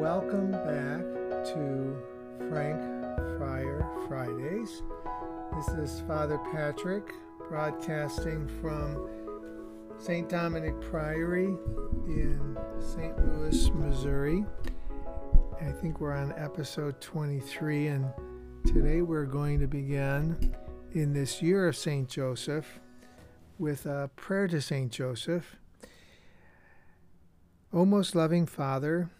Welcome back to Frank Friar Fridays. This is Father Patrick broadcasting from St. Dominic Priory in St. Louis, Missouri. I think we're on episode 23, and today we're going to begin in this year of St. Joseph with a prayer to St. Joseph. O most loving Father,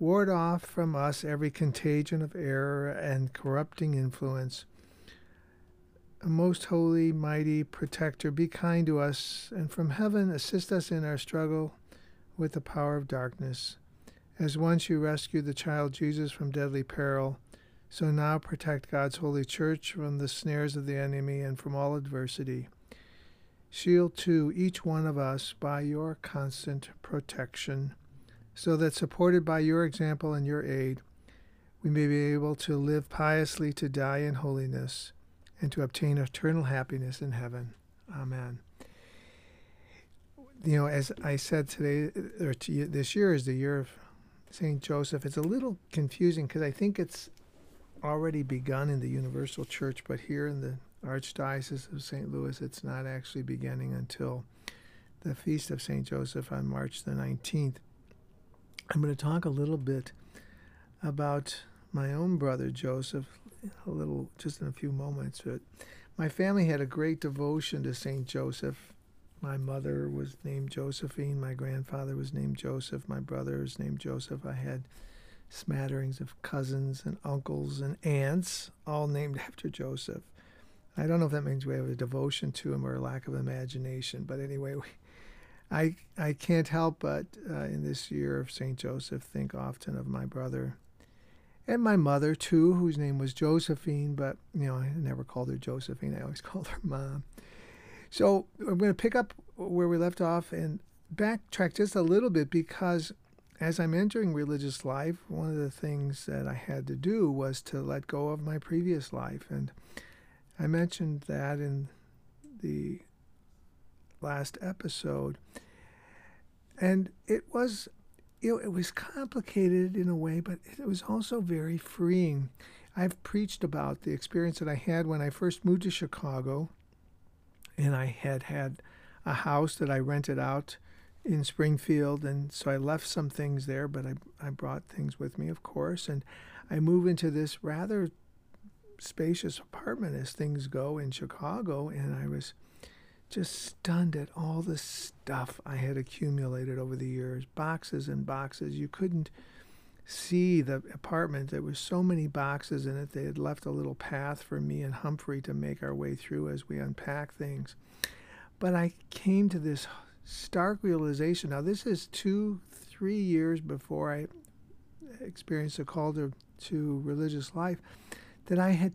Ward off from us every contagion of error and corrupting influence. Most holy, mighty protector, be kind to us, and from heaven assist us in our struggle with the power of darkness. As once you rescued the child Jesus from deadly peril, so now protect God's holy church from the snares of the enemy and from all adversity. Shield, too, each one of us by your constant protection so that supported by your example and your aid, we may be able to live piously, to die in holiness, and to obtain eternal happiness in heaven. Amen. You know, as I said today, or this year is the year of St. Joseph. It's a little confusing because I think it's already begun in the Universal Church, but here in the Archdiocese of St. Louis, it's not actually beginning until the feast of St. Joseph on March the 19th. I'm going to talk a little bit about my own brother Joseph, a little just in a few moments. But my family had a great devotion to Saint Joseph. My mother was named Josephine. My grandfather was named Joseph. My brother was named Joseph. I had smatterings of cousins and uncles and aunts, all named after Joseph. I don't know if that means we have a devotion to him or a lack of imagination, but anyway, we, I, I can't help but uh, in this year of St. Joseph think often of my brother and my mother too, whose name was Josephine, but you know I never called her Josephine. I always called her mom. So I'm going to pick up where we left off and backtrack just a little bit because as I'm entering religious life, one of the things that I had to do was to let go of my previous life, and I mentioned that in the last episode. And it was, you know, it was complicated in a way, but it was also very freeing. I've preached about the experience that I had when I first moved to Chicago, and I had had a house that I rented out in Springfield, and so I left some things there, but I I brought things with me, of course, and I moved into this rather spacious apartment as things go in Chicago, and I was just stunned at all the stuff I had accumulated over the years boxes and boxes. You couldn't see the apartment. There were so many boxes in it. They had left a little path for me and Humphrey to make our way through as we unpack things. But I came to this stark realization. Now, this is two, three years before I experienced a call to, to religious life, that I had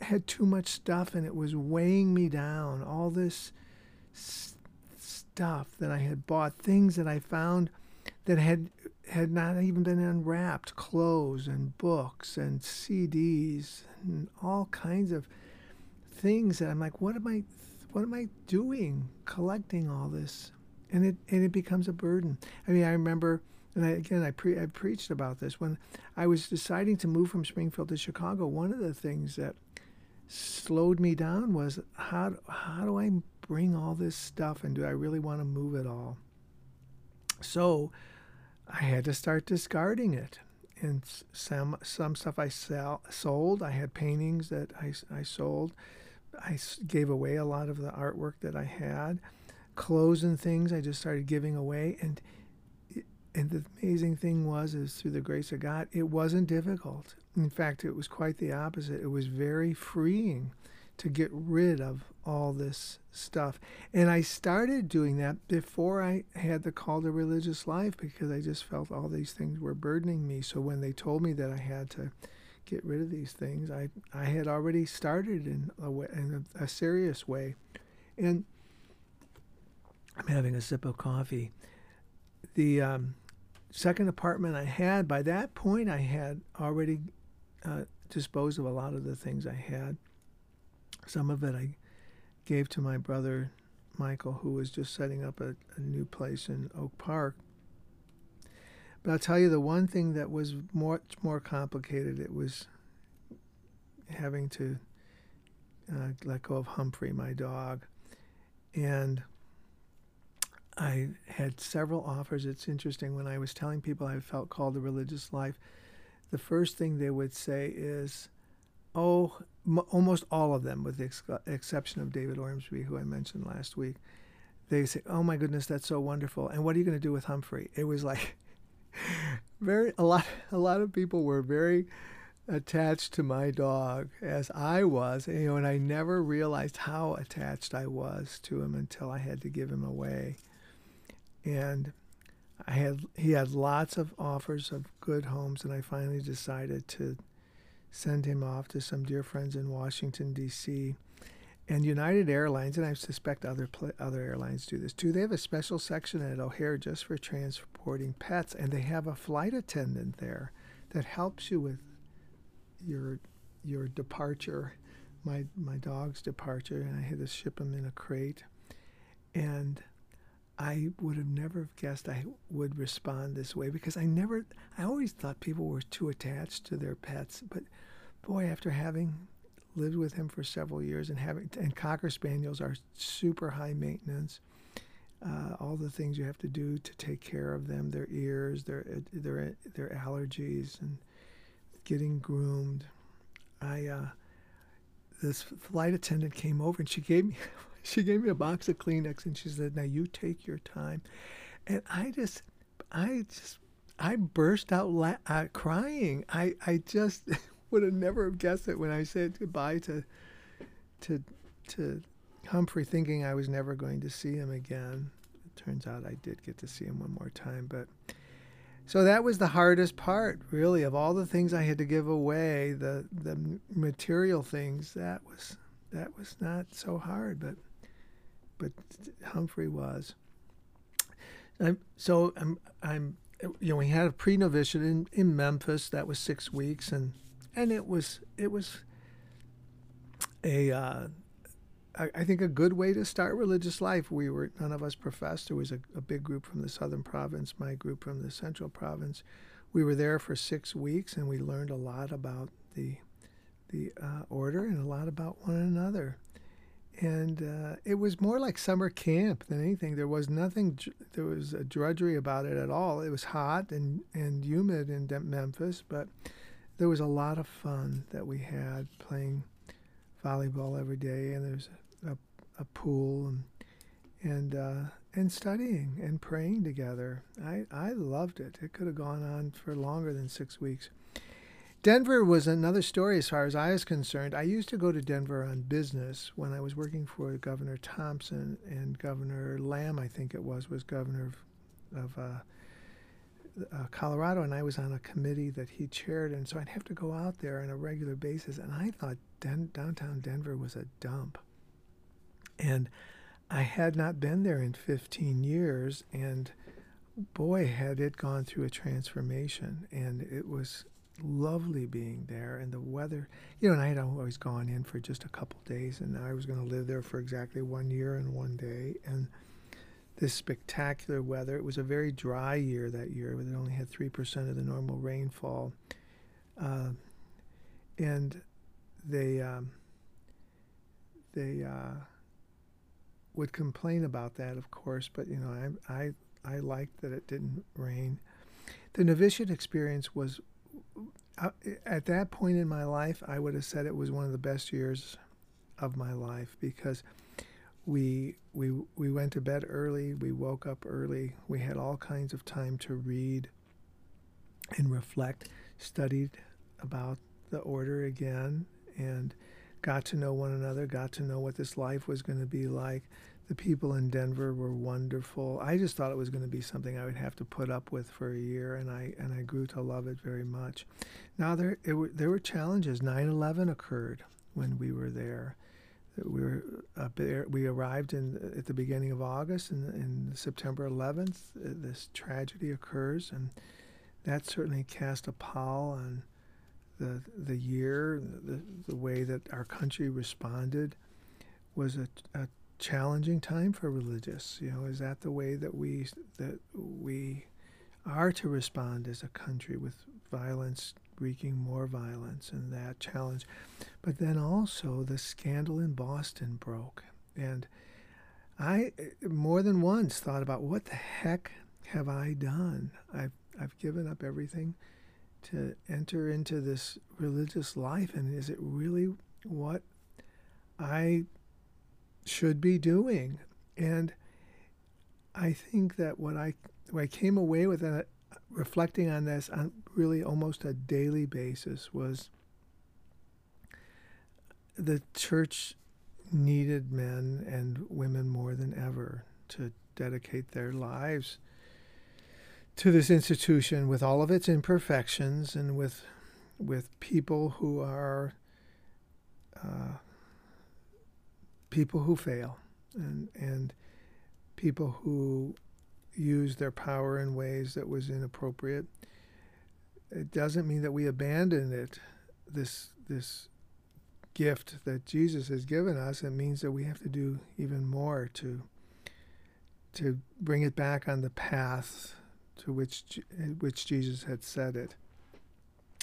had too much stuff and it was weighing me down. All this stuff that I had bought, things that I found that had had not even been unwrapped, clothes and books and CDs and all kinds of things that I'm like, what am I, what am I doing, collecting all this, and it and it becomes a burden. I mean, I remember, and I, again, I pre I preached about this when I was deciding to move from Springfield to Chicago. One of the things that slowed me down was how how do I bring all this stuff and do I really want to move it all? So I had to start discarding it. And some some stuff I sell, sold. I had paintings that I, I sold. I gave away a lot of the artwork that I had. Clothes and things I just started giving away. And and the amazing thing was is through the grace of God, it wasn't difficult. In fact, it was quite the opposite. It was very freeing to get rid of all this stuff. And I started doing that before I had the call to religious life because I just felt all these things were burdening me. So when they told me that I had to get rid of these things, I, I had already started in a, way, in a, a serious way. And I'm having a sip of coffee. The um, second apartment I had, by that point, I had already uh, disposed of a lot of the things I had. Some of it I gave to my brother Michael, who was just setting up a, a new place in Oak Park. But I'll tell you the one thing that was much more complicated. It was having to uh, let go of Humphrey, my dog, and I had several offers. It's interesting when I was telling people I felt called to religious life. The first thing they would say is, "Oh, m- almost all of them, with the ex- exception of David Ormsby, who I mentioned last week." They say, "Oh my goodness, that's so wonderful!" And what are you going to do with Humphrey? It was like very a lot. A lot of people were very attached to my dog as I was, you know, and I never realized how attached I was to him until I had to give him away. And I had he had lots of offers of good homes, and I finally decided to send him off to some dear friends in Washington D.C. And United Airlines, and I suspect other pl- other airlines do this too. They have a special section at O'Hare just for transporting pets, and they have a flight attendant there that helps you with your your departure, my my dog's departure, and I had to ship him in a crate, and I would have never guessed I would respond this way because I never I always thought people were too attached to their pets, but boy, after having lived with him for several years and having and cocker spaniels are super high maintenance. Uh, all the things you have to do to take care of them, their ears, their their their allergies, and getting groomed. I uh, this flight attendant came over and she gave me she gave me a box of Kleenex and she said, "Now you take your time," and I just I just I burst out la- uh, crying. I I just would have never have guessed it when I said goodbye to to to Humphrey, thinking I was never going to see him again. It turns out I did get to see him one more time, but so that was the hardest part, really, of all the things I had to give away. The the material things that was that was not so hard, but but Humphrey was. So I'm I'm you know we had a pre novitiate in, in Memphis that was six weeks and and it was it was a uh, I, I, think a good way to start religious life. We were none of us professed. There was a, a, big group from the southern province, my group from the central province. We were there for six weeks, and we learned a lot about the the uh, order and a lot about one another. And uh, it was more like summer camp than anything. There was nothing. There was a drudgery about it at all. It was hot and and humid in Memphis, but there was a lot of fun that we had playing volleyball every day, and there's a, a pool and and uh, and studying and praying together. I I loved it. It could have gone on for longer than six weeks. Denver was another story as far as I was concerned. I used to go to Denver on business when I was working for Governor Thompson and Governor Lamm, I think it was, was governor of, of uh, uh, Colorado, and I was on a committee that he chaired, and so I'd have to go out there on a regular basis. And I thought Den- downtown Denver was a dump, and I had not been there in 15 years, and boy, had it gone through a transformation, and it was lovely being there, and the weather. You know, and I had always gone in for just a couple days, and I was going to live there for exactly one year and one day, and this spectacular weather. It was a very dry year that year. It only had 3% of the normal rainfall. Uh, and they, um, they uh, would complain about that, of course, but, you know, I, I, I liked that it didn't rain. The novitiate experience was, Uh, at that point in my life, I would have said it was one of the best years of my life because – we we we went to bed early we woke up early we had all kinds of time to read and reflect studied about the order again and got to know one another got to know what this life was going to be like the people in denver were wonderful. I just thought it was going to be something i would have to put up with for a year and i and i grew to love it very much. Now there it, there were challenges. 9-11 occurred when we were there. We were there, we arrived in at the beginning of August, and, and September 11th, uh, this tragedy occurs, and that certainly cast a pall on the the year. The the way that our country responded was a, a challenging time for religious. You know, is that the way that we that we are to respond as a country with violence wreaking more violence and that challenge. But then also the scandal in Boston broke. And I more than once thought about what the heck have I done? I've I've given up everything to enter into this religious life and is it really what I should be doing? And I think that what I what I came away with that reflecting on this on really almost a daily basis was the church needed men and women more than ever to dedicate their lives to this institution with all of its imperfections and with with people who are uh, people who fail and and people who use their power in ways that was inappropriate. It doesn't mean that we abandon it, this this gift that Jesus has given us. It means that we have to do even more to to bring it back on the path to which which Jesus had set it.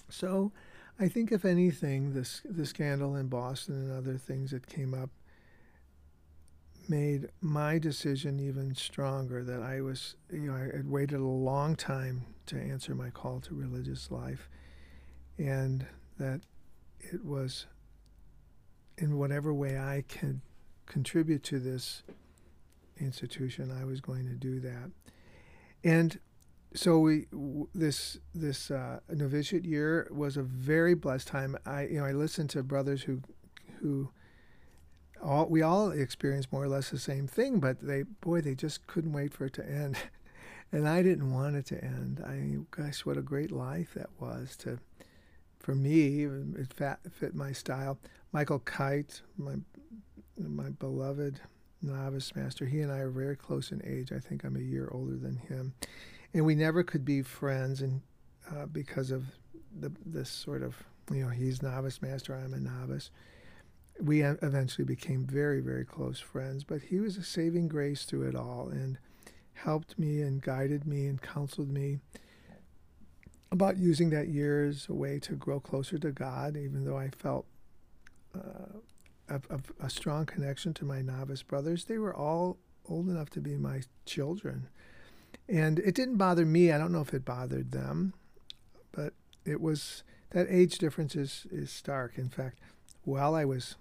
So, I think if anything, this the scandal in Boston and other things that came up made my decision even stronger that I was, you know, I had waited a long time to answer my call to religious life, and that it was in whatever way I can contribute to this institution, I was going to do that. And so we this this uh, novitiate year was a very blessed time. I you know I listened to brothers who who all we all experienced more or less the same thing, but they boy they just couldn't wait for it to end, and I didn't want it to end. I gosh, what a great life that was to for me. It fit, fit my style. Michael Kite, my my beloved novice master, he and I are very close in age. I think I'm a year older than him, and we never could be friends, and uh, because of the this sort of you know he's novice master, I'm a novice we eventually became very, very close friends. But he was a saving grace through it all and helped me and guided me and counseled me about using that year as a way to grow closer to God, even though I felt uh, a, a, a strong connection to my novice brothers. They were all old enough to be my children. And it didn't bother me. I don't know if it bothered them, but it was that age difference is, is stark. In fact, while I was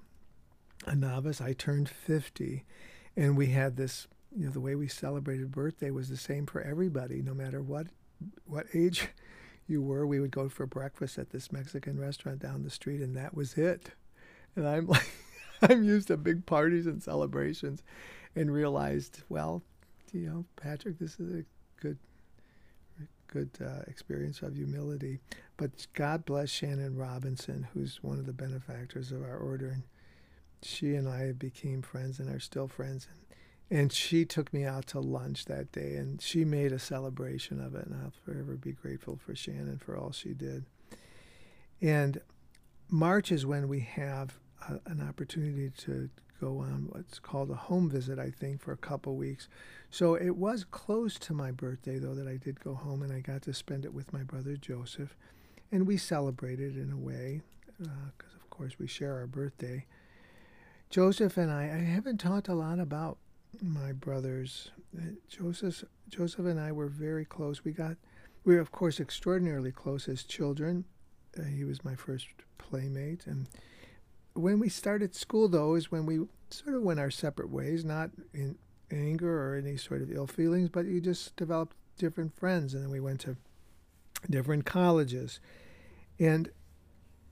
a novice. I turned 50, and we had this. You know, the way we celebrated birthday was the same for everybody, no matter what what age you were. We would go for breakfast at this Mexican restaurant down the street, and that was it. And I'm like, I'm used to big parties and celebrations, and realized, well, you know, Patrick, this is a good good uh, experience of humility. But God bless Shannon Robinson, who's one of the benefactors of our order, and she and I became friends and are still friends. And, and she took me out to lunch that day and she made a celebration of it. And I'll forever be grateful for Shannon for all she did. And March is when we have a, an opportunity to go on what's called a home visit, I think, for a couple weeks. So it was close to my birthday, though, that I did go home and I got to spend it with my brother Joseph. And we celebrated in a way, because uh, of course we share our birthday. Joseph and I, I haven't talked a lot about my brothers. Uh, Joseph, Joseph and I were very close. We got, we were of course extraordinarily close as children. Uh, he was my first playmate, and when we started school, though, is when we sort of went our separate ways, not in anger or any sort of ill feelings, but you just developed different friends, and then we went to different colleges. And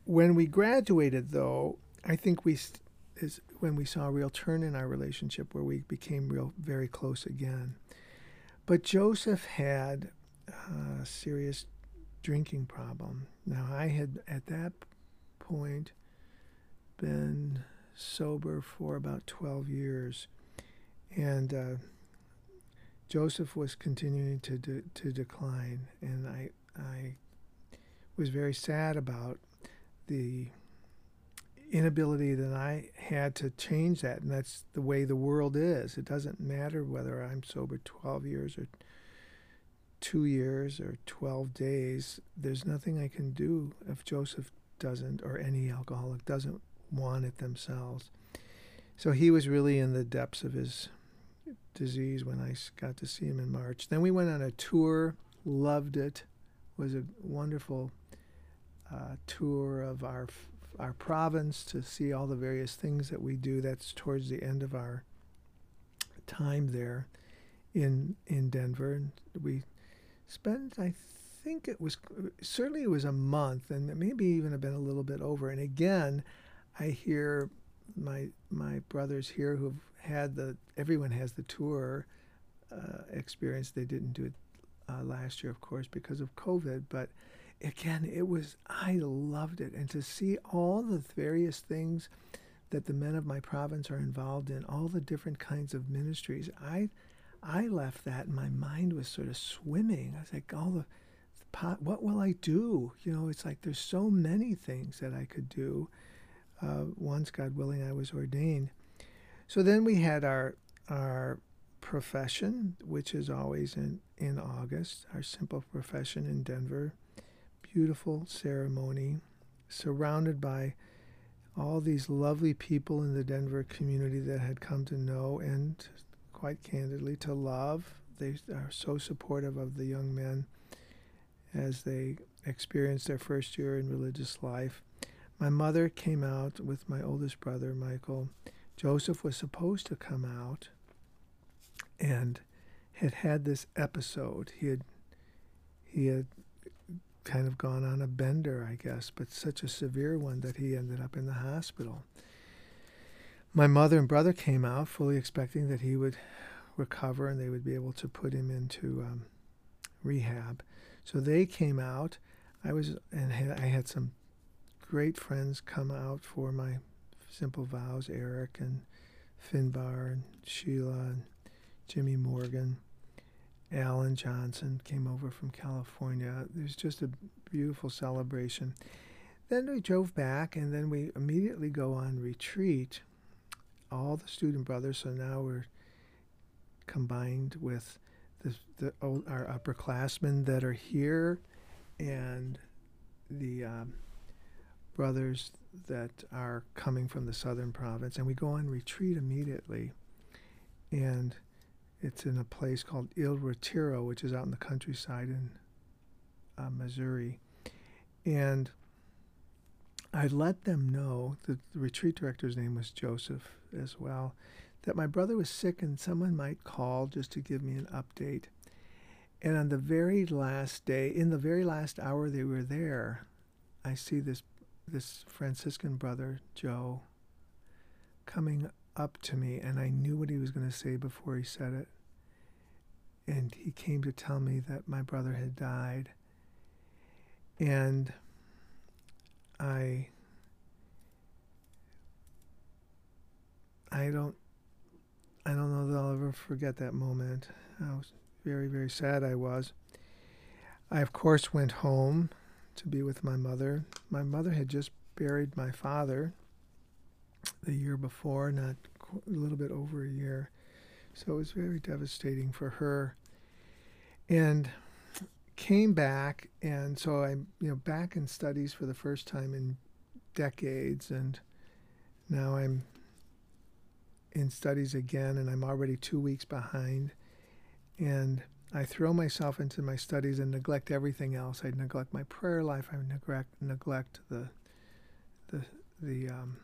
when we graduated, though, I think we st- is when we saw a real turn in our relationship where we became real very close again. But Joseph had a serious drinking problem. Now I had at that point been sober for about 12 years and uh, Joseph was continuing to de- to decline and I I was very sad about the inability that I had to change that, and that's the way the world is. It doesn't matter whether I'm sober 12 years or two years or 12 days, there's nothing I can do if Joseph doesn't, or any alcoholic doesn't want it themselves. So he was really in the depths of his disease when I got to see him in March. Then we went on a tour, loved it, was a wonderful uh, tour of our our province to see all the various things that we do. That's towards the end of our time there in in Denver, and we spent I think it was certainly it was a month, and maybe even have been a little bit over. And again, I hear my my brothers here who've had the everyone has the tour uh, experience. They didn't do it uh, last year, of course, because of COVID, but again, it was I loved it, and to see all the various things that the men of my province are involved in, all the different kinds of ministries, I I left that, and my mind was sort of swimming. I was like, all the what will I do? You know, it's like there's so many things that I could do. Uh, once, God willing, I was ordained. So then we had our our profession, which is always in, in August, our simple profession in Denver. Beautiful ceremony, surrounded by all these lovely people in the Denver community that had come to know and, quite candidly, to love. They are so supportive of the young men as they experience their first year in religious life. My mother came out with my oldest brother, Michael. Joseph was supposed to come out and had had this episode. He had he had kind of gone on a bender, I guess, but such a severe one that he ended up in the hospital. My mother and brother came out fully expecting that he would recover and they would be able to put him into um, rehab. So they came out. I was and I had some great friends come out for my simple vows. Eric and Finbar and Sheila and Jimmy Morgan. Alan Johnson came over from California. It was just a beautiful celebration. Then we drove back, and then we immediately go on retreat. All the student brothers, so now we're combined with the, the our upperclassmen that are here, and the um, brothers that are coming from the southern province, and we go on retreat immediately, and it's in a place called Il Ritiro, which is out in the countryside in uh, Missouri, and I let them know that the retreat director's name was Joseph as well that my brother was sick and someone might call just to give me an update. And on the very last day, in the very last hour they were there, I see this this Franciscan brother, Joe, coming up to me, and I knew what he was going to say before he said it. And he came to tell me that my brother had died. And I I don't I don't know that I'll ever forget that moment. I was very, very sad I was. I, of course, went home to be with my mother. My mother had just buried my father the year before, not a little bit over a year. So it was very devastating for her. And came back, and so I'm, you know, back in studies for the first time in decades, and now I'm in studies again, and I'm already two weeks behind. And I throw myself into my studies and neglect everything else. I neglect my prayer life. I neglect neglect the the the um,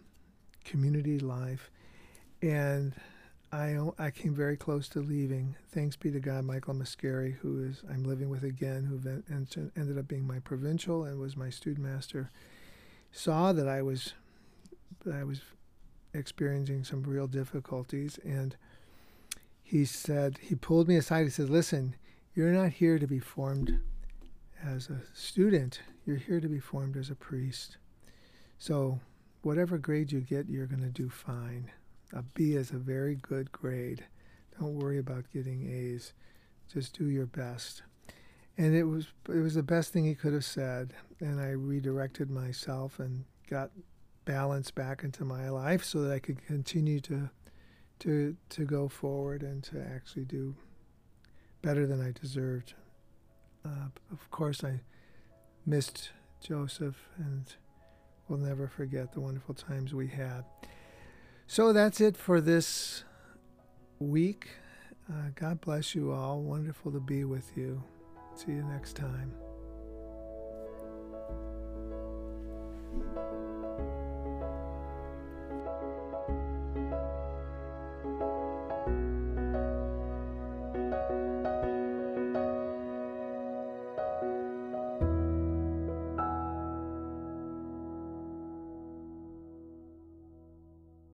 community life, and I I came very close to leaving. Thanks be to God, Michael Mascari, who is I'm living with again, who ended up being my provincial and was my student master, saw that I was that I was experiencing some real difficulties. And he said, he pulled me aside. He said, Listen, you're not here to be formed as a student, you're here to be formed as a priest. So, whatever grade you get, you're going to do fine. A B is a very good grade. Don't worry about getting A's. Just do your best. And it was it was the best thing he could have said. And I redirected myself and got balance back into my life so that I could continue to to to go forward and to actually do better than I deserved Uh, of course, I missed Joseph and will never forget the wonderful times we had. So that's it for this week. Uh, God bless you all. Wonderful to be with you. See you next time.